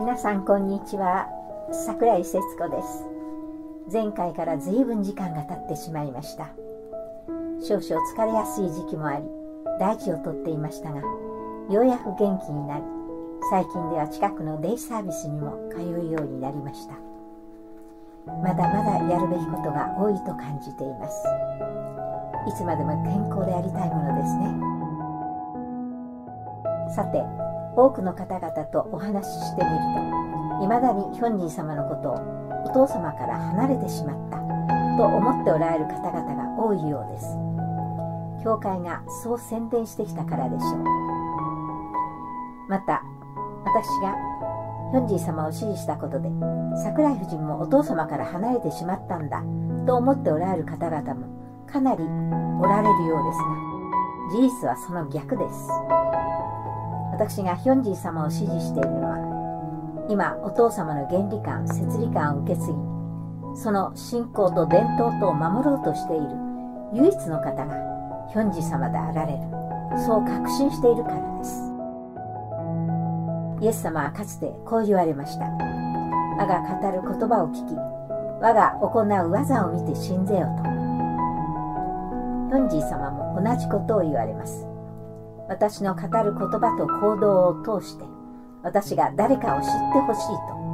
皆さんこんにちは。桜井節子です。前回から随分時間が経ってしまいました。少々疲れやすい時期もあり大事をとっていましたがようやく元気になり最近では近くのデイサービスにも通うようになりました。まだまだやるべきことが多いと感じています。いつまでも健康でありたいものですね。さて多くの方々とお話ししてみるといまだにヒョンジン様のことをお父様から離れてしまったと思っておられる方々が多いようです。教会がそう宣伝してきたからでしょう。また私がヒョンジン様を支持したことで桜井夫人もお父様から離れてしまったんだと思っておられる方々もかなりおられるようですが事実はその逆です。私がヒョンジー様を支持しているのは今お父様の原理観摂理観を受け継ぎその信仰と伝統とを守ろうとしている唯一の方がヒョンジー様であられるそう確信しているからです。イエス様はかつてこう言われました。我が語る言葉を聞き我が行う技を見て信ぜよと。ヒョンジー様も同じことを言われます。私の語る言葉と行動を通して私が誰かを知ってほしいと。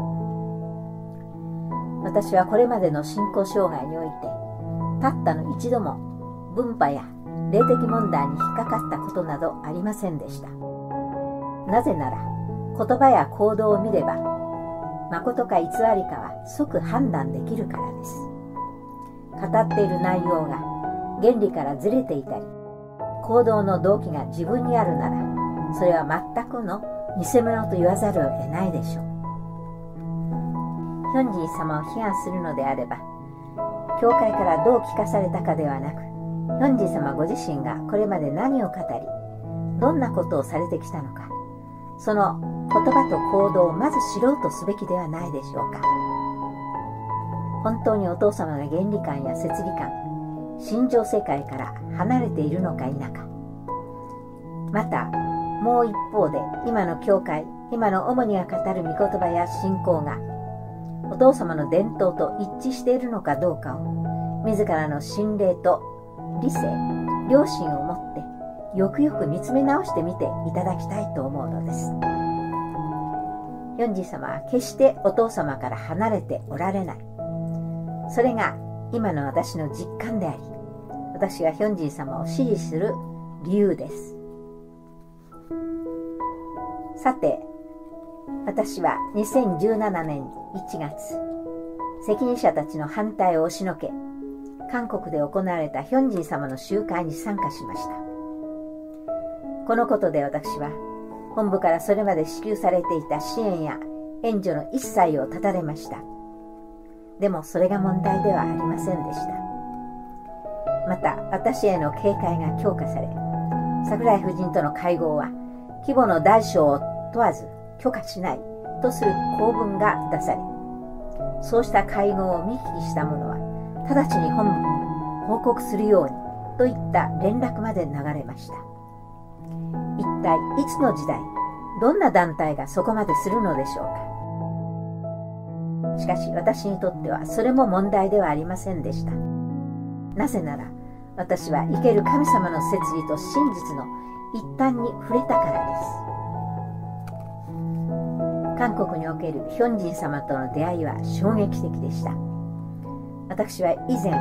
私はこれまでの信仰障害においてたったの一度も分派や霊的問題に引っかかったことなどありませんでした。なぜなら言葉や行動を見れば誠か偽りかは即判断できるからです。語っている内容が原理からずれていたり行動の動機が自分にあるならそれは全くの偽物と言わざるを得ないでしょう。ヒョンジン様を批判するのであれば教会からどう聞かされたかではなくヒョンジン様ご自身がこれまで何を語りどんなことをされてきたのかその言葉と行動をまず知ろうとすべきではないでしょうか。本当にお父様の原理観や摂理観心情世界から離れているのか否か。またもう一方で今の教会今の主にが語る御言葉や信仰がお父様の伝統と一致しているのかどうかを自らの心霊と理性良心を持ってよくよく見つめ直してみていただきたいと思うのです。ヨンジ様は決してお父様から離れておられない。それが今の私の実感であり私がヒョンジン様を支持する理由です。さて私は2017年1月責任者たちの反対を押しのけ韓国で行われたヒョンジン様の集会に参加しました。このことで私は本部からそれまで支給されていた支援や援助の一切を断たれました。でもそれが問題ではありませんでした。また私への警戒が強化され桜井夫人との会合は規模の大小を問わず許可しないとする公文が出されそうした会合を見聞きした者は直ちに本部に報告するようにといった連絡まで流れました。一体いつの時代どんな団体がそこまでするのでしょうか。しかし私にとってはそれも問題ではありませんでした。なぜなら私は生ける神様の摂理と真実の一端に触れたからです。韓国におけるヒョンジン様との出会いは衝撃的でした。私は以前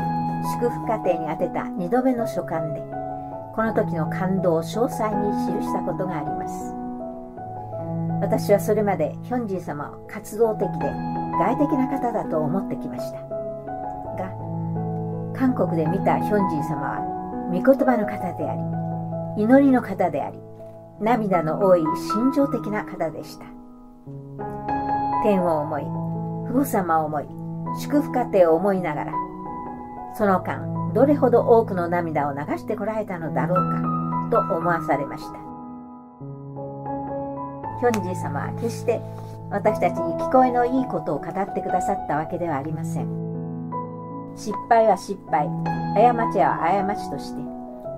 祝福家庭に宛てた2度目の書簡でこの時の感動を詳細に記したことがあります。私はそれまでヒョンジン様を活動的で外的な方だと思ってきました。が韓国で見たヒョンジン様は御言葉の方であり祈りの方であり涙の多い心情的な方でした。天を思い父母様を思い祝福家庭を思いながらその間どれほど多くの涙を流してこられたのだろうかと思わされました。ヒョンジン様は決して私たちに聞こえのいいことを語ってくださったわけではありません。失敗は失敗。過ちは過ちとして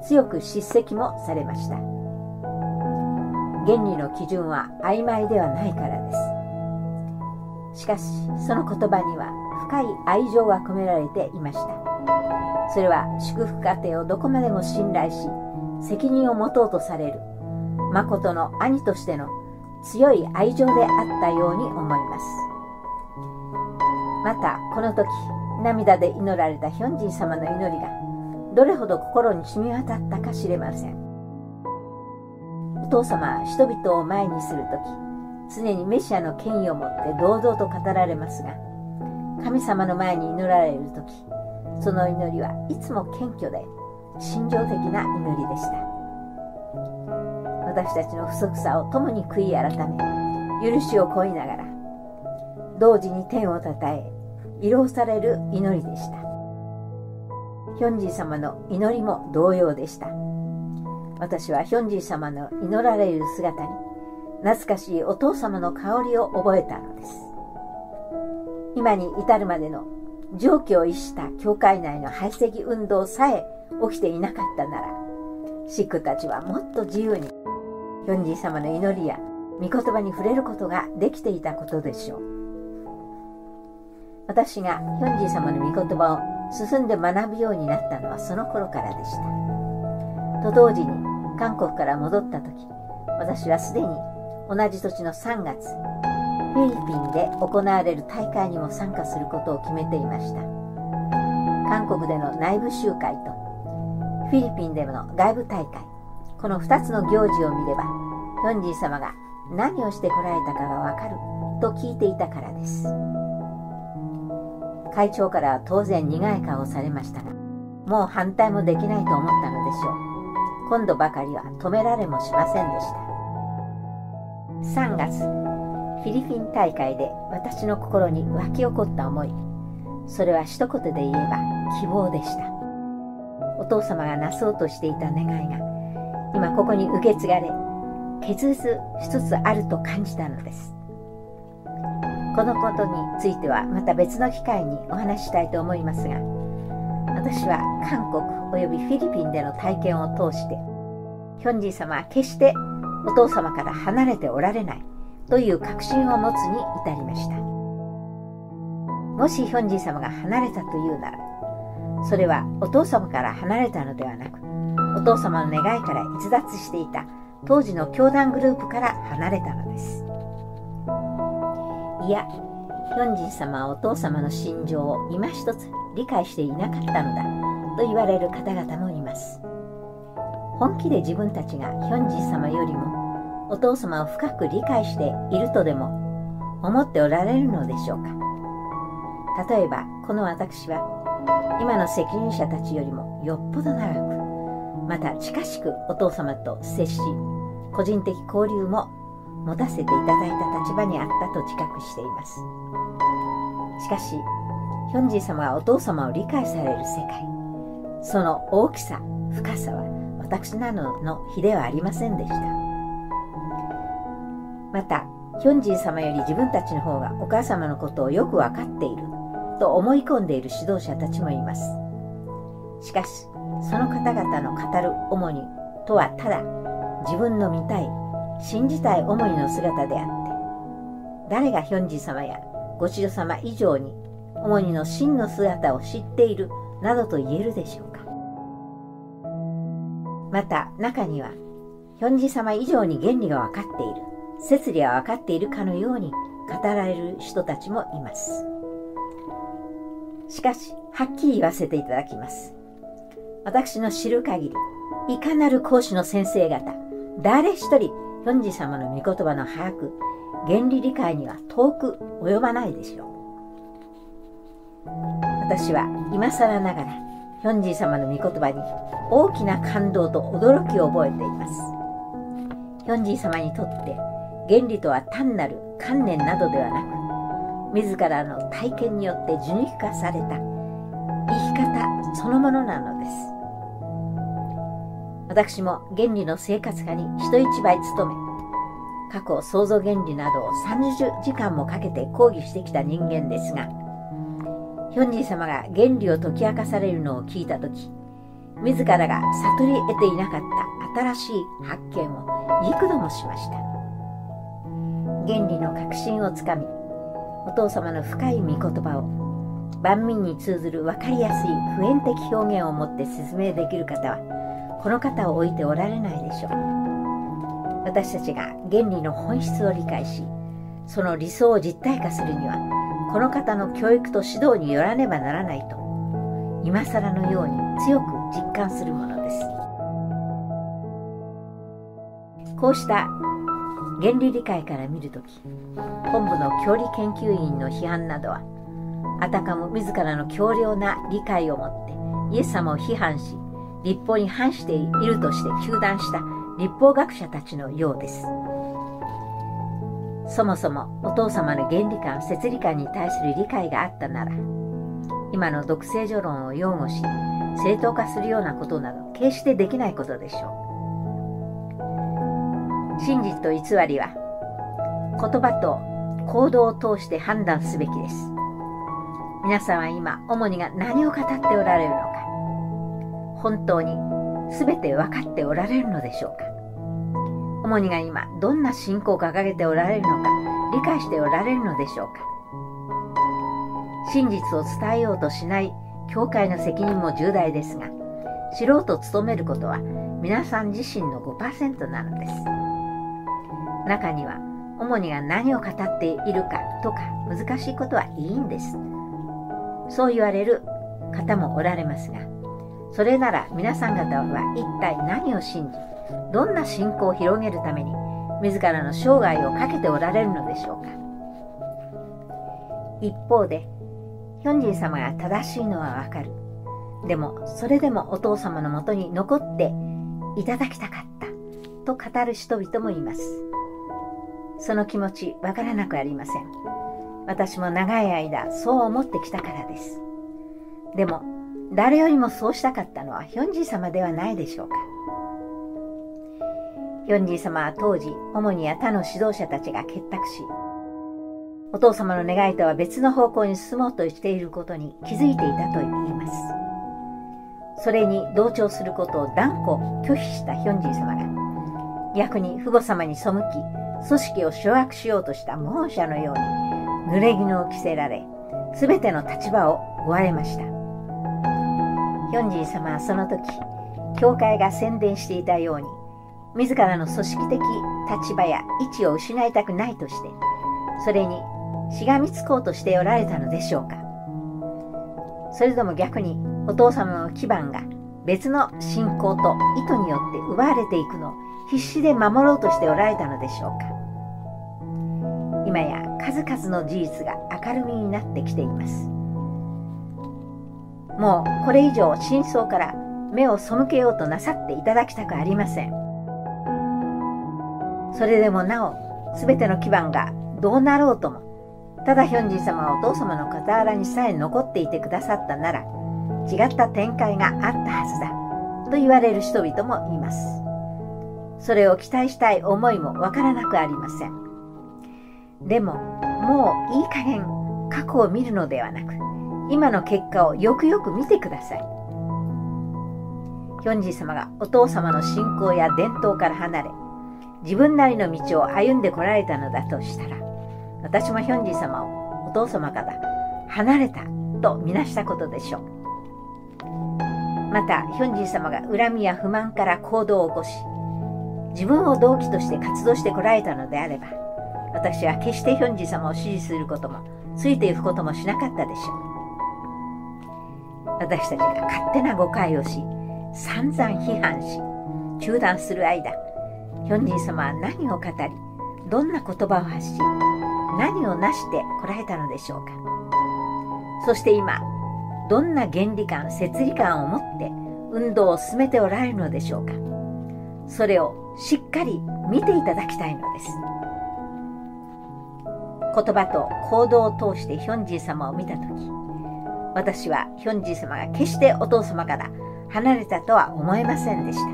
強く叱責もされました。原理の基準は曖昧ではないからです。しかしその言葉には深い愛情が込められていました。それは祝福家庭をどこまでも信頼し責任を持とうとされる誠の兄としての強い愛情であったように思います。またこの時涙で祈られたヒョンジン様の祈りがどれほど心に染み渡ったか知れません。お父様は人々を前にする時常にメシアの権威を持って堂々と語られますが神様の前に祈られる時その祈りはいつも謙虚で心情的な祈りでした。私たちの不足さを共に悔い改め許しを請いながら同時に天をたたえ慰労される祈りでした。ヒョンジー様の祈りも同様でした。私はヒョンジー様の祈られる姿に懐かしいお父様の香りを覚えたのです。今に至るまでの常軌を逸した教会内の排斥運動さえ起きていなかったならシックたちはもっと自由にヒョンジー様の祈りや御言葉に触れることができていたことでしょう。私がヒョンジー様の御言葉を進んで学ぶようになったのはその頃からでした。と同時に韓国から戻った時私はすでに同じ土地の3月フィリピンで行われる大会にも参加することを決めていました。韓国での内部集会とフィリピンでの外部大会この2つの行事を見ればヒョンジー様が何をしてこられたかがわかると聞いていたからです。会長からは当然苦い顔をされましたがもう反対もできないと思ったのでしょう。今度ばかりは止められもしませんでした。3月フィリピン大会で私の心に湧き起こった思い。それは一言で言えば希望でした。お父様がなそうとしていた願いが今ここに受け継がれ結実一つつあると感じたのです。このことについてはまた別の機会にお話ししたいと思いますが私は韓国およびフィリピンでの体験を通してヒョンジー様は決してお父様から離れておられないという確信を持つに至りました。もしヒョンジン様が離れたというならそれはお父様から離れたのではなくお父様の願いから逸脱していた。当時の教団グループから離れたのです。いやヒョンジン様はお父様の心情を今一つ理解していなかったのだと言われる方々もいます。本気で自分たちがヒョンジン様よりもお父様を深く理解しているとでも思っておられるのでしょうか。例えばこの私は今の責任者たちよりもよっぽど長くまた近しくお父様と接し個人的交流も持たせていただいた立場にあったと自覚しています。しかしヒョンジー様がお父様を理解される世界その大きさ深さは私などの比ではありませんでした。またヒョンジン様より自分たちの方がお母様のことをよく分かっていると思い込んでいる指導者たちもいます。しかしその方々の語る主にとはただ自分の見たい信じたい思いの姿であって誰がヒョンジ様やご主女様以上に主にの真の姿を知っているなどと言えるでしょうかまた中にはヒョンジ様以上に原理が分かっている摂理は分かっているかのように語られる人たちもいます。しかし、はっきり言わせていただきます。私の知る限り、いかなる講師の先生方、誰一人、ヒョンジ様の御言葉の把握、原理理解には遠く及ばないでしょう。私は今更ながら、ヒョンジ様の御言葉に大きな感動と驚きを覚えています。ヒョンジ様にとって原理とは単なる観念などではなく自らの体験によって受肉化された生き方そのものなのです私も原理の生活化に人一倍努め過去創造原理などを30時間もかけて講義してきた人間ですがヒョンジー様が原理を解き明かされるのを聞いた時自らが悟り得ていなかった新しい発見を幾度もしました。原理の確信をつかみお父様の深い御言葉を万民に通ずる分かりやすい普遍的表現を持って説明できる方はこの方を置いておられないでしょう。私たちが原理の本質を理解しその理想を実体化するにはこの方の教育と指導によらねばならないと今更のように強く実感するものです。こうした原理理解から見るとき本部の教理研究員の批判などはあたかも自らの強量な理解を持ってイエス様を批判し立法に反しているとして糾弾した立法学者たちのようです。そもそもお父様の原理観摂理観に対する理解があったなら今の独聖女論を擁護し正当化するようなことなど決してできないことでしょう。真実と偽りは言葉と行動を通して判断すべきです。皆さんは今主にが何を語っておられるのか。本当に全て分かっておられるのでしょうか？主にが今どんな信仰を掲げておられるのか理解しておられるのでしょうか？真実を伝えようとしない教会の責任も重大ですが知ろうと努めることは皆さん自身の5%なのです。中には主にが何を語っているかとか難しいことはいいんです。そう言われる方もおられますがそれなら皆さん方は一体何を信じどんな信仰を広げるために自らの生涯をかけておられるのでしょうか一方でヒョンジン様が正しいのはわかるでもそれでもお父様のもとに残っていただきたかったと語る人々もいますその気持ちわからなくありません。私も長い間そう思ってきたからです。でも、誰よりもそうしたかったのはヒョンジー様ではないでしょうか。ヒョンジー様は当時、主にや他の指導者たちが結託し、お父様の願いとは別の方向に進もうとしていることに気づいていたと言います。それに同調することを断固拒否したヒョンジー様が、逆に父母様に背き、組織を掌握しようとした謀者のように濡れ衣を着せられ全ての立場を追われましたヒョンジー様はその時教会が宣伝していたように自らの組織的立場や位置を失いたくないとしてそれにしがみつこうとしておられたのでしょうか。それとも逆にお父様の基盤が別の信仰と意図によって奪われていくのを必死で守ろうとしておられたのでしょうか。今や数々の事実が明るみになってきています。もうこれ以上真相から目を背けようとなさっていただきたくありません。それでもなお全ての基盤がどうなろうともただヒョンジン様はお父様の傍らにさえ残っていてくださったなら違った展開があったはずだと言われる人々もいます。それを期待したい思いもわからなくありません。でももういい加減過去を見るのではなく今の結果をよくよく見てください。ヒョンジー様がお父様の信仰や伝統から離れ自分なりの道を歩んでこられたのだとしたら私もヒョンジー様をお父様から離れたとみなしたことでしょう。またヒョンジー様が恨みや不満から行動を起こし自分を動機として活動してこられたのであれば私は決してヒョンジ様を支持することもついていくこともしなかったでしょう。私たちが勝手な誤解をし散々批判し中断する間ヒョンジン様は何を語りどんな言葉を発し何を成してこられたのでしょうか。そして今どんな原理観摂理観を持って運動を進めておられるのでしょうか。それをしっかり見ていただきたいのです。言葉と行動を通してヒョンジー様を見た時私はヒョンジー様が決してお父様から離れたとは思えませんでした。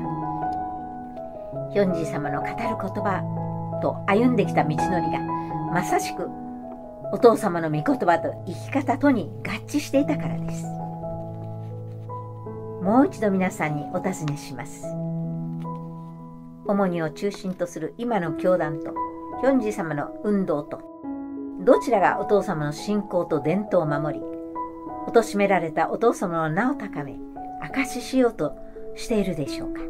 ヒョンジー様の語る言葉と歩んできた道のりがまさしくお父様の御言葉と生き方とに合致していたからです。もう一度皆さんにお尋ねします。主にを中心とする今の教団とヒョンジ様の運動とどちらがお父様の信仰と伝統を守り、貶められたお父様の名を高め、証ししようとしているでしょうか。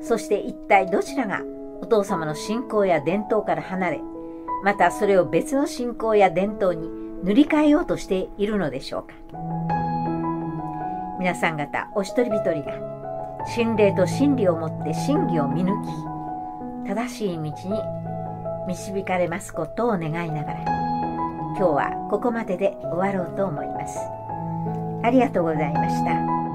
そして一体どちらがお父様の信仰や伝統から離れ、またそれを別の信仰や伝統に塗り替えようとしているのでしょうか。皆さん方お一人一人が心霊と真理をもって真偽を見抜き正しい道に導かれますことを願いながら今日はここまでで終わろうと思います。ありがとうございました。